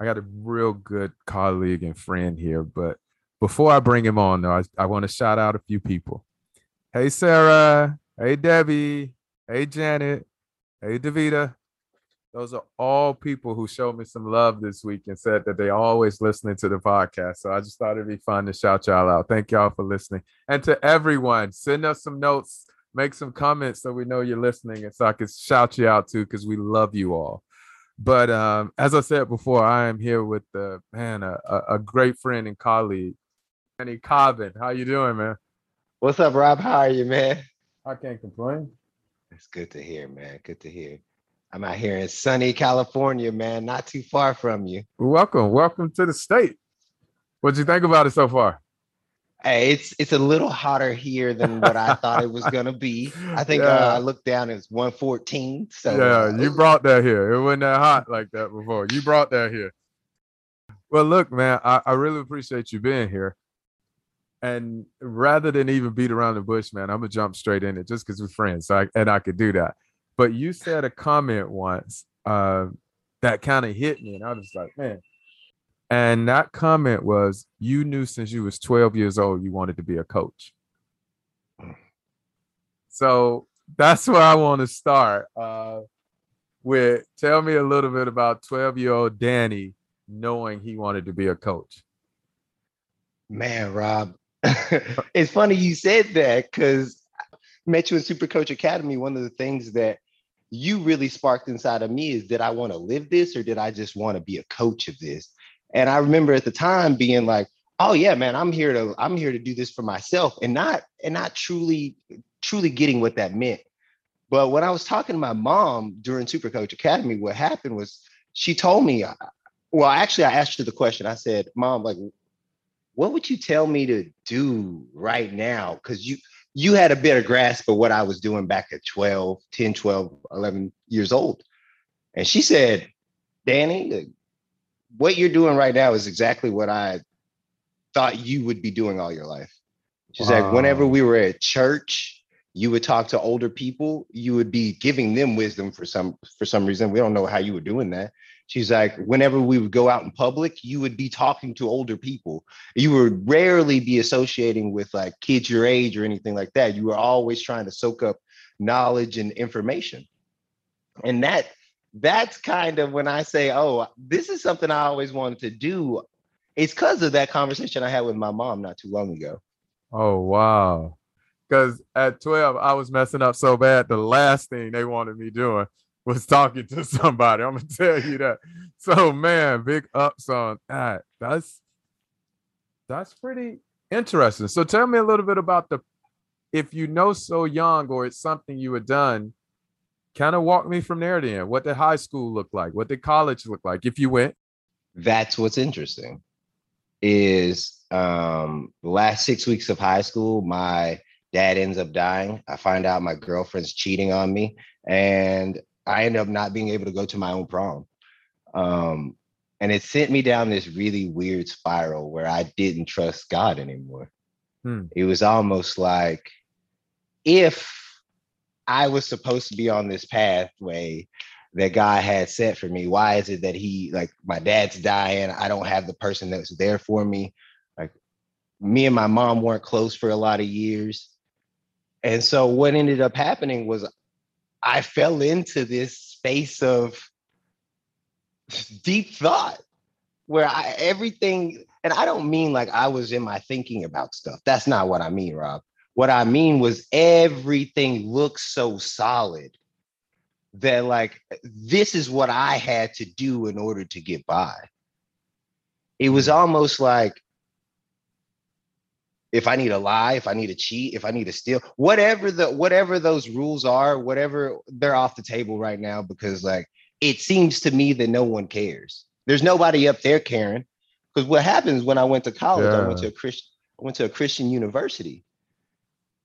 I got a real good colleague and friend here, but before I bring him on, though, I, I want to shout out a few people. Hey, Sarah. Hey, Debbie. Hey, Janet. Hey, Davita. Those are all people who showed me some love this week and said that they always listening to the podcast. So I just thought it'd be fun to shout y'all out. Thank y'all for listening. And to everyone, send us some notes, make some comments so we know you're listening and so I can shout you out too, because we love you all. But um, as I said before, I am here with the man, a, a great friend and colleague, Danny Cobbin. How you doing, man? What's up, Rob? How are you, man? I can't complain. It's good to hear, man. Good to hear. I'm out here in sunny California, man, not too far from you. Welcome, welcome to the state. What'd you think about it so far? Hey, it's it's a little hotter here than what I thought it was gonna be. I think yeah. uh, I looked down, it's 114. So yeah, uh, you brought that here. It wasn't that hot like that before. You brought that here. Well, look, man, I, I really appreciate you being here. And rather than even beat around the bush, man, I'm gonna jump straight in it just because we're friends. So I, and I could do that. But you said a comment once uh, that kind of hit me, and I was like, man. And that comment was, you knew since you was 12 years old you wanted to be a coach. So that's where I want to start. Uh, with tell me a little bit about 12 year old Danny knowing he wanted to be a coach. Man, Rob, it's funny you said that because met you in Super Coach Academy. One of the things that you really sparked inside of me is did I want to live this or did I just want to be a coach of this? And I remember at the time being like, oh yeah, man, I'm here to I'm here to do this for myself and not and not truly truly getting what that meant. But when I was talking to my mom during Super Coach Academy, what happened was she told me, uh, well, actually, I asked her the question. I said, Mom, like, what would you tell me to do right now? Because you you had a better grasp of what I was doing back at 12, 10, 12, 11 years old. And she said, Danny, what you're doing right now is exactly what I thought you would be doing all your life. She's wow. like, whenever we were at church, you would talk to older people, you would be giving them wisdom for some for some reason. We don't know how you were doing that. She's like, whenever we would go out in public, you would be talking to older people. You would rarely be associating with like kids your age or anything like that. You were always trying to soak up knowledge and information. And that that's kind of when I say, oh, this is something I always wanted to do. It's because of that conversation I had with my mom not too long ago. Oh, wow. Because at 12, I was messing up so bad. The last thing they wanted me doing was talking to somebody. I'm gonna tell you that. So man, big ups on that. That's that's pretty interesting. So tell me a little bit about the if you know so young or it's something you had done, kind of walk me from there then. What did high school look like? What did college look like if you went? That's what's interesting. Is um the last six weeks of high school, my dad ends up dying. I find out my girlfriend's cheating on me. And I end up not being able to go to my own prom. Um, and it sent me down this really weird spiral where I didn't trust God anymore. Hmm. It was almost like if I was supposed to be on this pathway that God had set for me, why is it that He, like, my dad's dying? I don't have the person that's there for me. Like, me and my mom weren't close for a lot of years. And so, what ended up happening was I fell into this space of deep thought where I everything, and I don't mean like I was in my thinking about stuff. That's not what I mean, Rob. What I mean was everything looks so solid that like this is what I had to do in order to get by. It was mm. almost like if I need to lie, if I need to cheat, if I need to steal, whatever the whatever those rules are, whatever they're off the table right now because like it seems to me that no one cares. There's nobody up there caring. Because what happens when I went to college, I went to a Christian, I went to a Christian university.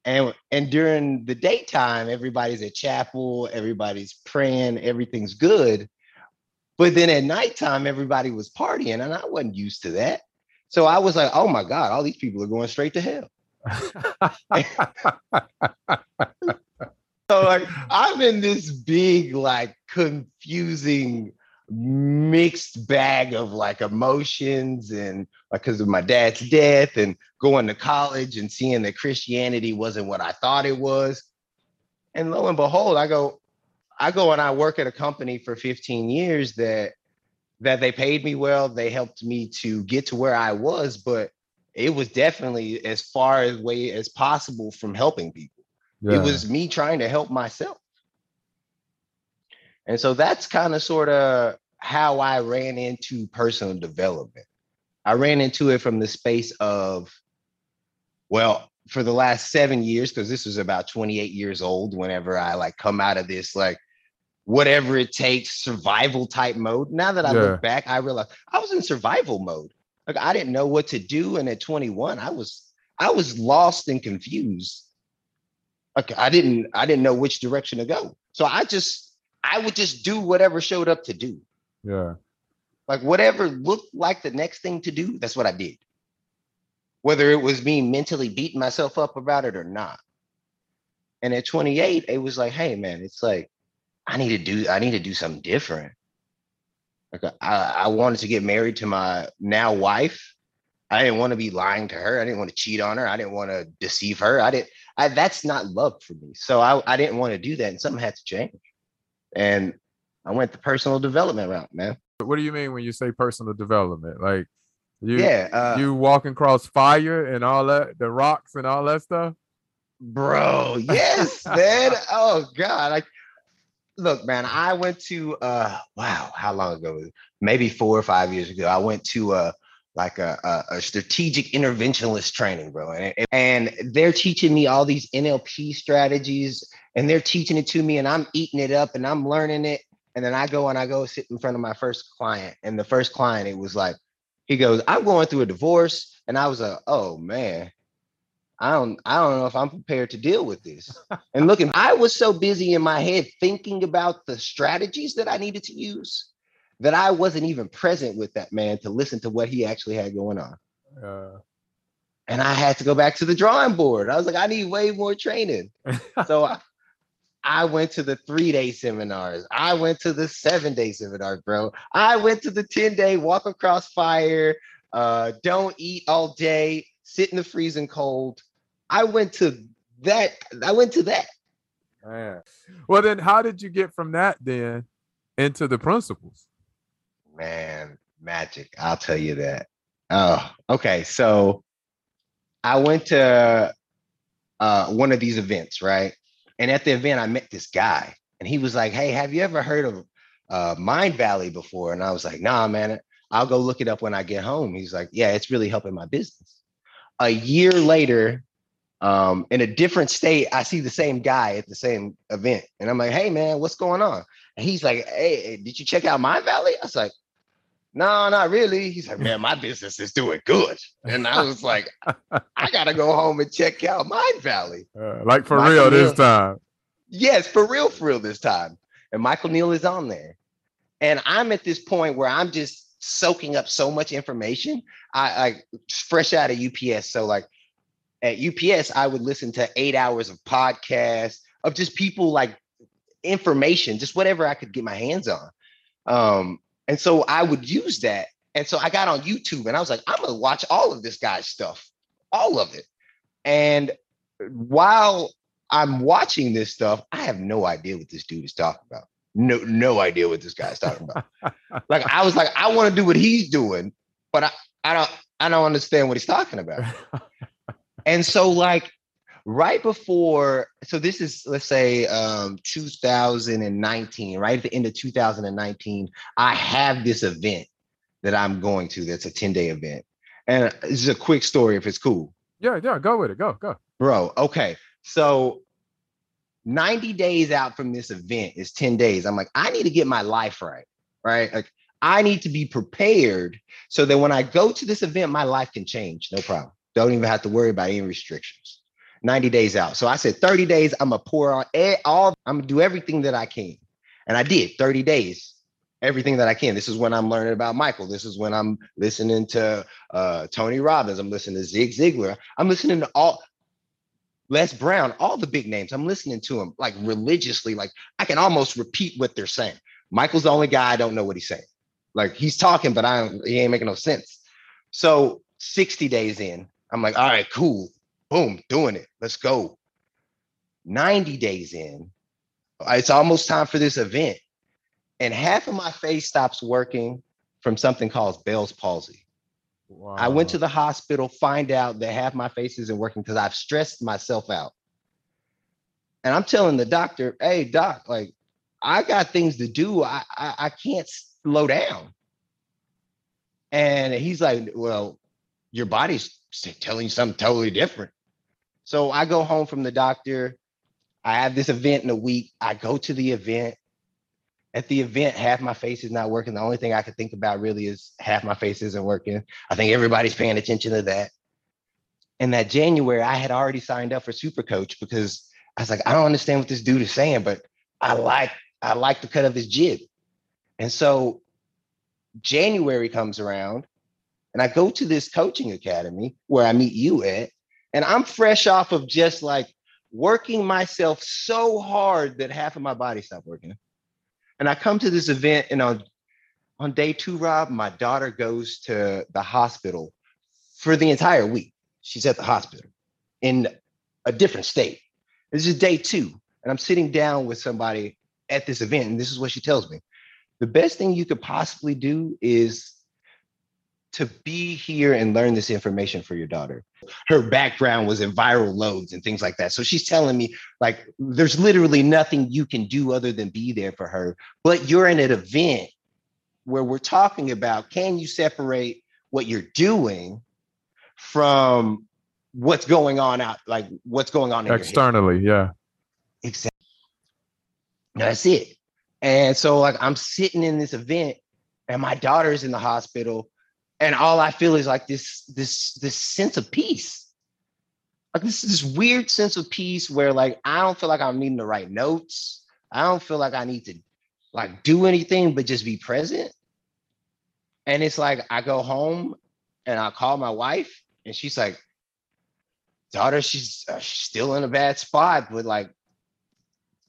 And and during the daytime, everybody's at chapel, everybody's praying, everything's good. But then at nighttime, everybody was partying, and I wasn't used to that. So I was like, oh my God, all these people are going straight to hell. So like I'm in this big, like confusing, mixed bag of like emotions and like because of my dad's death and going to college and seeing that Christianity wasn't what I thought it was. And lo and behold, I go, I go and I work at a company for 15 years that that they paid me well. They helped me to get to where I was, but it was definitely as far as way as possible from helping people. Yeah. It was me trying to help myself. And so that's kind of sort of how I ran into personal development. I ran into it from the space of, well, for the last seven years, because this was about 28 years old whenever I like come out of this, like whatever it takes survival type mode. Now that I Yeah. look back, I realize I was in survival mode. Like I didn't know what to do. And at 21, I was I was lost and confused like I didn't I didn't know which direction to go. So I just I would just do whatever showed up to do. yeah. Like whatever looked like the next thing to do, that's what I did. Whether it was me mentally beating myself up about it or not. And at 28, it was like, hey man, it's like I need to do I need to do something different. Like I, I wanted to get married to my now wife. I didn't want to be lying to her. I didn't want to cheat on her. I didn't want to deceive her. I didn't I, that's not love for me. So I, I didn't want to do that, and something had to change. And I went the personal development route, man. What do you mean when you say personal development? Like you yeah, uh, you walking across fire and all that, the rocks and all that stuff? bro. Yes, man. Oh God. Like look, man. I went to uh, wow, how long ago? Maybe four or five years ago. I went to uh like a, a, a strategic interventionist training, bro. And, and they're teaching me all these NLP strategies, and they're teaching it to me, and I'm eating it up, and I'm learning it. And then I go and I go sit in front of my first client, and the first client, it was like, he goes, "I'm going through a divorce," and I was like, "Oh man." I don't I don't know if I'm prepared to deal with this. and looking, I was so busy in my head thinking about the strategies that I needed to use that I wasn't even present with that man to listen to what he actually had going on. Uh, And I had to go back to the drawing board. I was like, I need way more training. So I, I went to the three day seminars. I went to the seven day seminars, bro. I went to the 10 day walk across fire, uh, don't eat all day, sit in the freezing cold. I went to that. I went to that. man. Well, then how did you get from that then into the principles? Man, magic. I'll tell you that. Oh, okay. So I went to uh, one of these events, right? And at the event, I met this guy, and he was like, "Hey, have you ever heard of uh, Mind Valley before?" And I was like, "Nah, man. I'll go look it up when I get home." He's like, "Yeah, it's really helping my business." A year later, um, in a different state, I see the same guy at the same event, and I'm like, "Hey, man, what's going on?" And he's like, "Hey, did you check out Mind Valley?" I was like, "No, not really." He's like, "Man, my business is doing good," and I was like, "I gotta go home and check out Mind Valley." Uh, like for Michael real this Neill. time. Yes, for real, for real this time. And Michael Neill is on there. And I'm at this point where I'm just soaking up so much information. I, I fresh out of UPS. So like at UPS, I would listen to eight hours of podcasts of just people like information, just whatever I could get my hands on. Um, and so I would use that. And so I got on YouTube and I was like, I'm gonna watch all of this guy's stuff, all of it. And while I'm watching this stuff, I have no idea what this dude is talking about. No, no idea what this guy's talking about. like I was like, I want to do what he's doing, but I, I don't, I don't understand what he's talking about. and so like right before, so this is let's say um 2019, right at the end of 2019, I have this event that I'm going to that's a 10-day event. And this is a quick story if it's cool. yeah, yeah, go with it. Go, go. Bro, okay. So 90 days out from this event is 10 days. I'm like, I need to get my life right. Right. Like I need to be prepared so that when I go to this event, my life can change. No problem. Don't even have to worry about any restrictions. 90 days out. So I said 30 days, I'm gonna pour on all, I'm gonna do everything that I can. And I did 30 days, everything that I can. This is when I'm learning about Michael. This is when I'm listening to uh, Tony Robbins. I'm listening to Zig Ziglar. I'm listening to all Les Brown, all the big names. I'm listening to them like religiously. Like I can almost repeat what they're saying. Michael's the only guy I don't know what he's saying. Like he's talking, but I he ain't making no sense. So 60 days in, I'm like, all right, cool. Boom, doing it. Let's go. 90 days in, it's almost time for this event. And half of my face stops working from something called Bell's palsy. Wow. I went to the hospital, find out that half my face isn't working because I've stressed myself out. And I'm telling the doctor, hey, doc, like I got things to do. I, I, I can't slow down. And he's like, well, your body's telling you something totally different. So I go home from the doctor. I have this event in a week. I go to the event. At the event, half my face is not working. The only thing I could think about really is half my face isn't working. I think everybody's paying attention to that. In that January, I had already signed up for Super Coach because I was like, I don't understand what this dude is saying, but I like I like the cut of his jib. And so January comes around and I go to this coaching academy where I meet you at, and I'm fresh off of just like working myself so hard that half of my body stopped working. And I come to this event, and on on day two, Rob, my daughter goes to the hospital for the entire week. She's at the hospital in a different state. This is day two, and I'm sitting down with somebody at this event, and this is what she tells me: the best thing you could possibly do is to be here and learn this information for your daughter. Her background was in viral loads and things like that. So she's telling me, like, there's literally nothing you can do other than be there for her. But you're in an event where we're talking about can you separate what you're doing from what's going on out, like what's going on externally? Yeah. Exactly. That's it. And so, like, I'm sitting in this event and my daughter's in the hospital and all I feel is like this this this sense of peace. Like this this weird sense of peace where like I don't feel like I'm needing to write notes. I don't feel like I need to like do anything but just be present. And it's like I go home and I call my wife and she's like, daughter, she's, uh, she's still in a bad spot, but like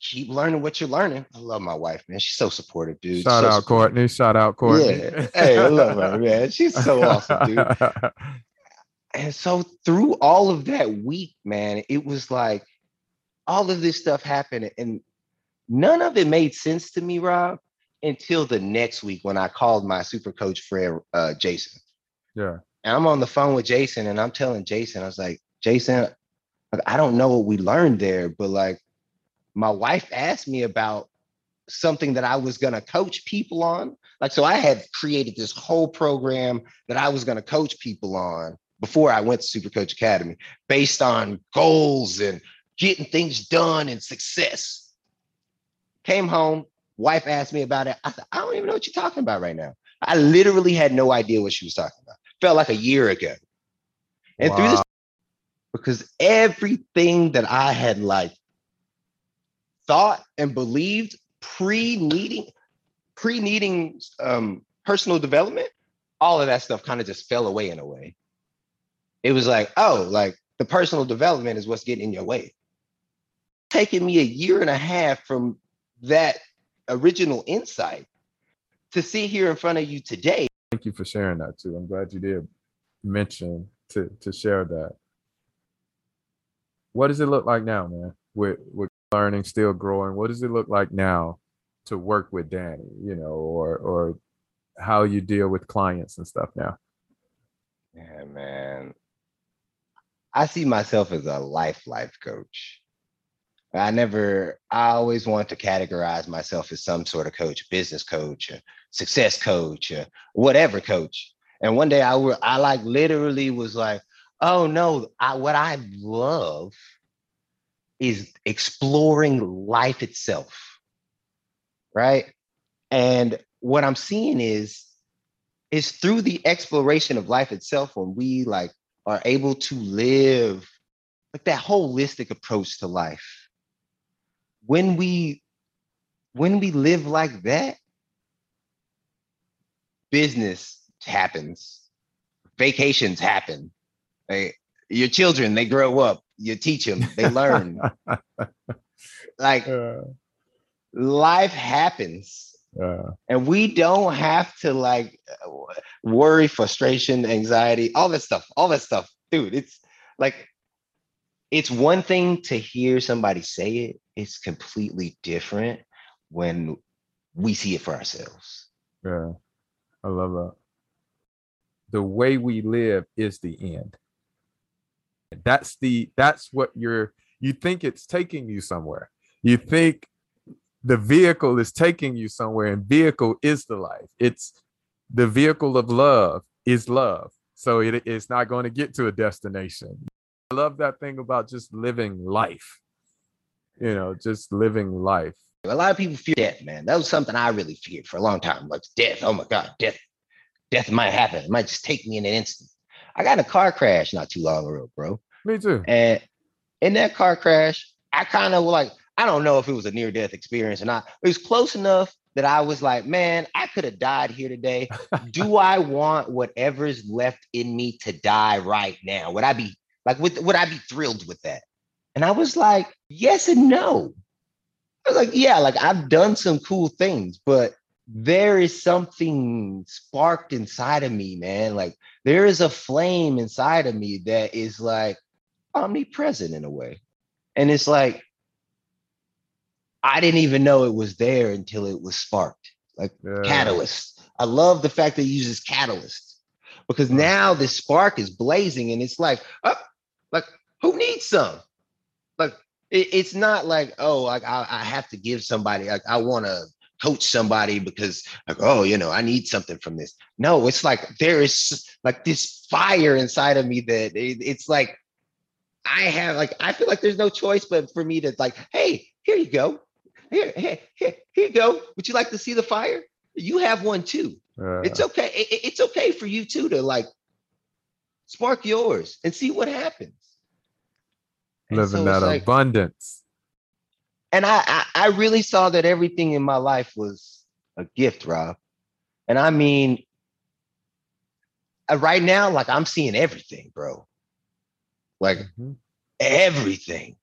keep learning what you're learning. I love my wife, man. She's so supportive, dude. Shout so out supportive. Courtney. Shout out Courtney. Yeah. hey, I love her, man. She's so awesome, dude. and so through all of that week, man, it was like all of this stuff happened, and none of it made sense to me, Rob, until the next week when I called my super coach friend uh, Jason. Yeah. And I'm on the phone with Jason, and I'm telling Jason, I was like, Jason, I don't know what we learned there, but like my wife asked me about something that I was going to coach people on. Like, so I had created this whole program that I was going to coach people on before I went to Super Coach Academy based on goals and getting things done and success. Came home, wife asked me about it. I said, I don't even know what you're talking about right now. I literally had no idea what she was talking about. Felt like a year ago. And wow. through this, because everything that I had like thought and believed pre-needing pre-needing um, personal development, all of that stuff kind of just fell away in a way. It was like, oh, like the personal development is what's getting in your way. Taking me a year and a half from that original insight to sit here in front of you today. Thank you for sharing that too. I'm glad you did mention to to share that. What does it look like now, man? With with learning, still growing. What does it look like now to work with Danny, you know, or or how you deal with clients and stuff now? Yeah, man. I see myself as a life life coach. I never, I always wanted to categorize myself as some sort of coach, business coach, success coach, whatever coach. And one day I were, I like literally was like, oh no, I, what I love is exploring life itself. Right. And what I'm seeing is is through the exploration of life itself when we like are able to live like that holistic approach to life. When we when we live like that, business happens, vacations happen. Right? Your children, they grow up, you teach them, they learn. like Uh, life happens uh, and we don't have to like worry frustration anxiety all that stuff all that stuff dude it's like it's one thing to hear somebody say it it's completely different when we see it for ourselves yeah. I love that. The way we live is the end. That's the that's what you're you think it's taking you somewhere. You think the vehicle is taking you somewhere, and vehicle is the life. It's the vehicle of love is love. So it, it's not going to get to a destination. I love that thing about just living life. You know, just living life. a lot of people fear death man that was something i really feared for a long time like death oh my god death death might happen it might just take me in an instant i got in a car crash not too long ago bro Me too. And in that car crash, I kind of like, I don't know if it was a near death experience or not. It was close enough that I was like, man, I could have died here today. Do I want whatever's left in me to die right now? Would I be like, would, would I be thrilled with that? And I was like, yes and no. I was like, yeah, like I've done some cool things, but there is something sparked inside of me, man. Like there is a flame inside of me that is like, omnipresent in a way. And it's like, I didn't even know it was there until it was sparked, like Yeah. catalyst. I love the fact that it uses catalyst because now this spark is blazing and it's like, oh, like who needs some? Like it- it's not like, oh, like I, I have to give somebody, like I want to coach somebody because like, oh, you know, I need something from this. No, it's like there is like this fire inside of me that it- it's like I have like I feel like there's no choice but for me to like, hey, here you go. Here, here, here, here you go. Would you like to see the fire? You have one too. Yeah. It's okay. It- it- it's okay for you too to like spark yours and see what happens. Living so that like- abundance. And I, I I really saw that everything in my life was a gift, Rob. And I mean, uh, right now, like I'm seeing everything, bro. Like Mhm. everything.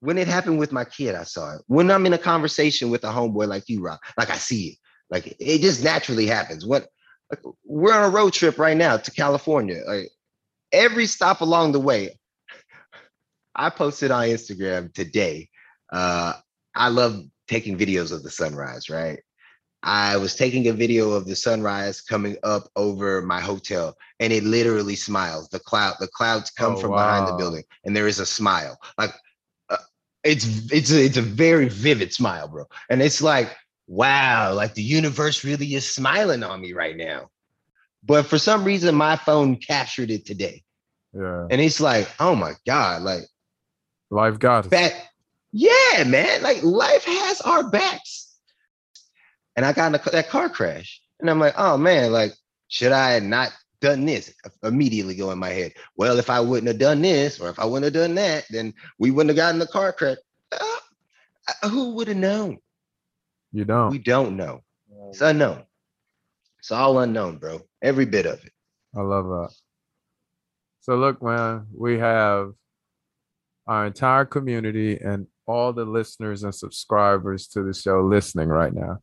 When it happened with my kid, I saw it. When I'm in a conversation with a homeboy like you, Rob, like I see it. Like it just naturally happens. What like, we're on a road trip right now to California. Like every stop along the way, I posted on Instagram today. Uh, I love taking videos of the sunrise, right? I was taking a video of the sunrise coming up over my hotel, and it literally smiles. The cloud, the clouds come Oh, from behind the building, and there is a smile. Like uh, it's it's a, it's a very vivid smile, bro. And it's like, wow, like the universe really is smiling on me right now. But for some reason, my phone captured it today, Yeah. and it's like, oh my god, like Life got back. Yeah, man. Like life has our backs. And I got in a, that car crash, and I'm like, oh man, like should I not done this? Immediately go in my head. Well, if I wouldn't have done this, or if I wouldn't have done that, then we wouldn't have gotten the car crash. Uh, who would have known? You don't. We don't know. It's unknown. It's all unknown, bro. Every bit of it. I love that. So look, man, we have our entire community and all the listeners and subscribers to the show listening right now.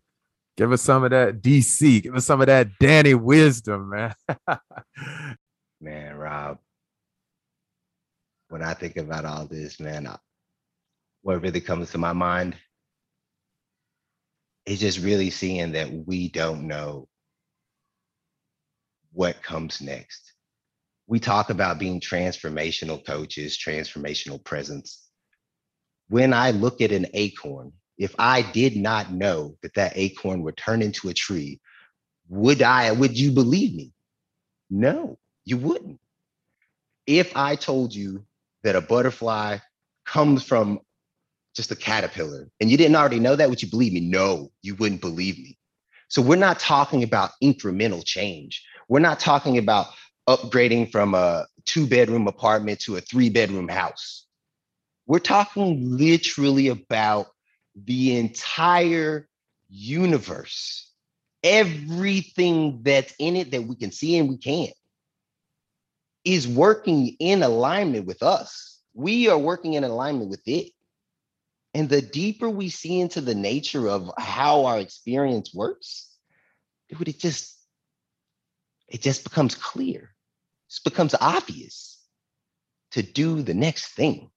Give us some of that DC. Give us some of that Danny wisdom, man. Man, Rob, when I think about all this, man, what really comes to my mind is just really seeing that we don't know what comes next. We talk about being transformational coaches, transformational presence. When I look at an acorn, if I did not know that that acorn would turn into a tree, would I, would you believe me? No, you wouldn't. If I told you that a butterfly comes from just a caterpillar and you didn't already know that, would you believe me? No, you wouldn't believe me. So we're not talking about incremental change. We're not talking about upgrading from a two bedroom apartment to a three bedroom house. We're talking literally about the entire universe, everything that's in it that we can see and we can't is working in alignment with us. We are working in alignment with it. And the deeper we see into the nature of how our experience works, dude, it just it just becomes clear. It becomes obvious to do the next thing.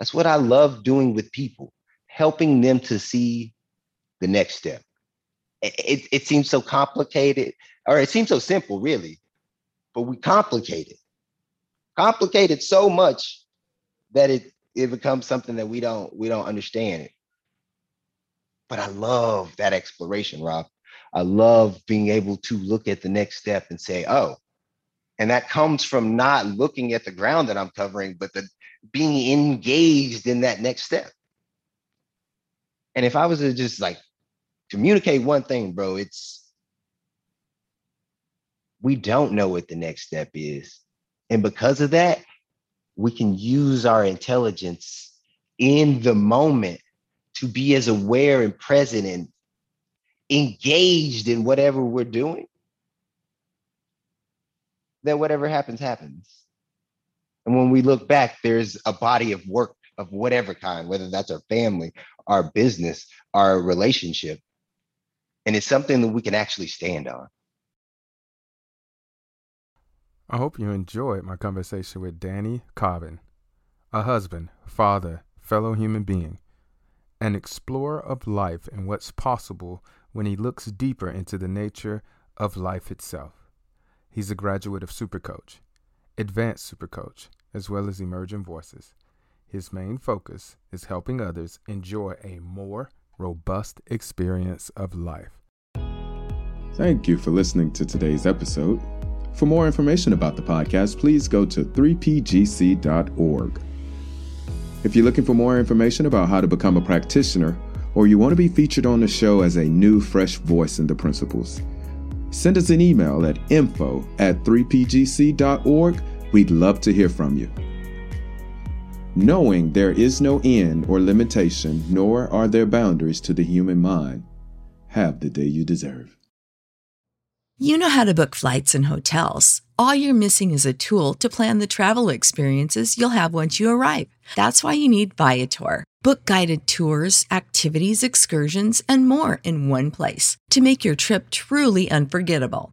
That's what I love doing with people, helping them to see the next step. It, it, it seems so complicated, or it seems so simple, really, but we complicate it. Complicate it so much that it it becomes something that we don't we don't understand it. But I love that exploration, Rob. I love being able to look at the next step and say, oh, and that comes from not looking at the ground that I'm covering, but the being engaged in that next step. And if I was to just like communicate one thing, bro, it's we don't know what the next step is. And because of that, we can use our intelligence in the moment to be as aware and present and engaged in whatever we're doing, then whatever happens, happens. And when we look back, there's a body of work of whatever kind, whether that's our family, our business, our relationship. And it's something that we can actually stand on. I hope you enjoyed my conversation with Danny Cobbin, a husband, father, fellow human being, an explorer of life and what's possible when he looks deeper into the nature of life itself. He's a graduate of Supercoach, Advanced Supercoach, as well as Emerging Voices. His main focus is helping others enjoy a more robust experience of life. Thank you for listening to today's episode. For more information about the podcast, please go to 3pgc.org. If you're looking for more information about how to become a practitioner, or you want to be featured on the show as a new, fresh voice in the principles, send us an email at info at 3pgc.org. We'd love to hear from you. Knowing there is no end or limitation, nor are there boundaries to the human mind, have the day you deserve. You know how to book flights and hotels. All you're missing is a tool to plan the travel experiences you'll have once you arrive. That's why you need Viator. Book guided tours, activities, excursions, and more in one place to make your trip truly unforgettable.